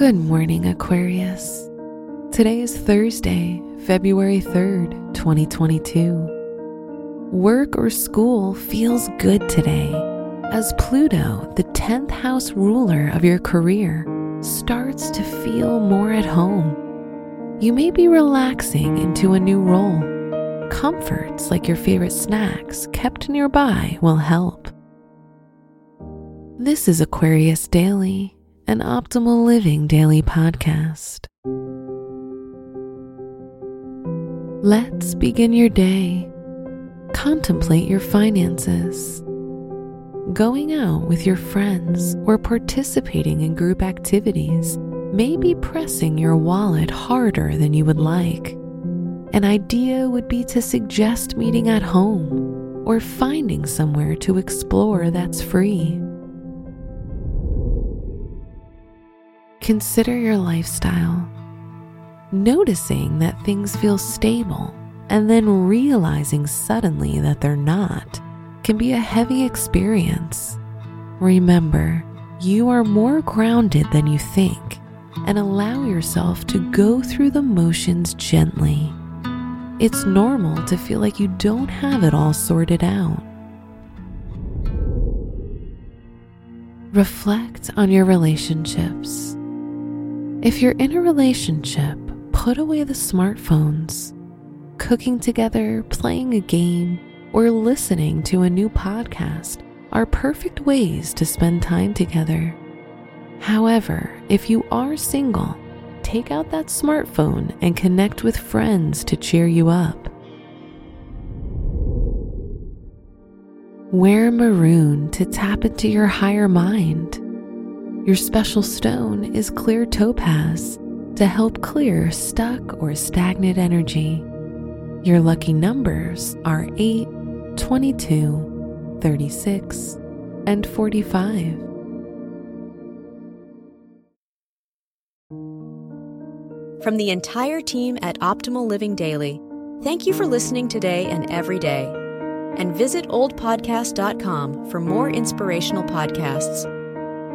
Good morning, Aquarius. Today is Thursday, February 3rd, 2022. Work or school feels good today as Pluto, the 10th house ruler of your career, starts to feel more at home. You may be relaxing into a new role. Comforts like your favorite snacks kept nearby will help. This is Aquarius Daily an optimal living daily podcast. Let's begin your day. Contemplate your finances. Going out with your friends or participating in group activities may be pressing your wallet harder than you would like. An idea would be to suggest meeting at home or finding somewhere to explore that's free. Consider your lifestyle, noticing that things feel stable and then realizing suddenly that they're not can be a heavy experience. Remember, you are more grounded than you think and allow yourself to go through the motions gently. It's normal to feel like you don't have it all sorted out. Reflect on your relationships if you're in a relationship, put away the smartphones. Cooking together, playing a game, or listening to a new podcast are perfect ways to spend time together. However, if you are single, take out that smartphone and connect with friends to cheer you up. Wear maroon to tap into your higher mind. Your special stone is clear topaz to help clear stuck or stagnant energy. Your lucky numbers are 8, 22, 36, and 45. From the entire team at Optimal Living Daily, thank you for listening today and every day. And visit oldpodcast.com for more inspirational podcasts.